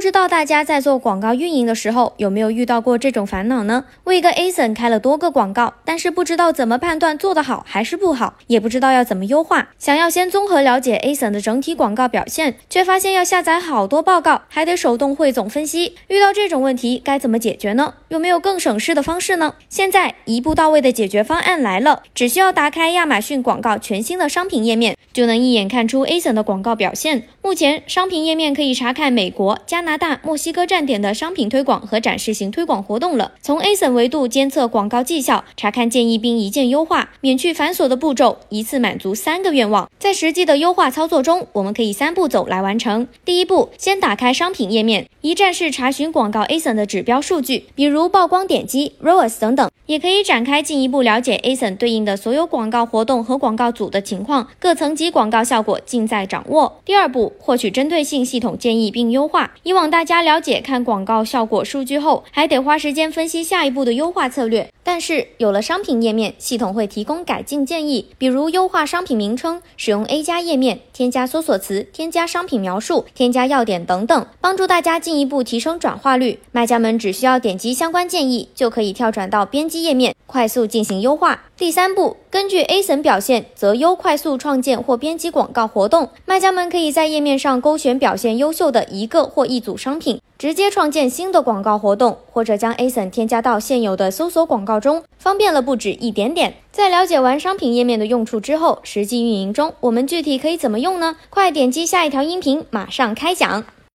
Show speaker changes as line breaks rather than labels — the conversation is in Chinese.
不知道大家在做广告运营的时候有没有遇到过这种烦恼呢？为一个 ASIN 开了多个广告，但是不知道怎么判断做得好还是不好，也不知道要怎么优化。想要先综合了解 ASIN 的整体广告表现，却发现要下载好多报告，还得手动汇总分析。遇到这种问题该怎么解决呢？有没有更省事的方式呢？现在一步到位的解决方案来了，只需要打开亚马逊广告全新的商品页面，就能一眼看出 ASIN 的广告表现。目前商品页面可以查看美国、加拿加拿大、墨西哥站点的商品推广和展示型推广活动了。从 ASIN 维度监测广告绩效，查看建议并一键优化，免去繁琐的步骤，一次满足三个愿望。在实际的优化操作中，我们可以三步走来完成。第一步，先打开商品页面，一站式查询广告 ASIN 的指标数据，比如曝光点击、ROAS 等等，也可以展开进一步了解 ASIN 对应的所有广告活动和广告组的情况，各层级广告效果尽在掌握。第二步，获取针对性系统建议并优化。以往大家了解看广告效果数据后，还得花时间分析下一步的优化策略。但是有了商品页面，系统会提供改进建议，比如优化商品名称、使用 A 加页面、添加搜索词、添加商品描述、添加要点等等，帮助大家进一步提升转化率。卖家们只需要点击相关建议，就可以跳转到编辑页面，快速进行优化。第三步，根据 A 层表现择优，快速创建或编辑广告活动。卖家们可以在页面上勾选表现优秀的一个或一组商品，直接创建新的广告活动，或者将 ASIN 添加到现有的搜索广告中，方便了不止一点点。在了解完商品页面的用处之后，实际运营中我们具体可以怎么用呢？快点击下一条音频，马上开讲。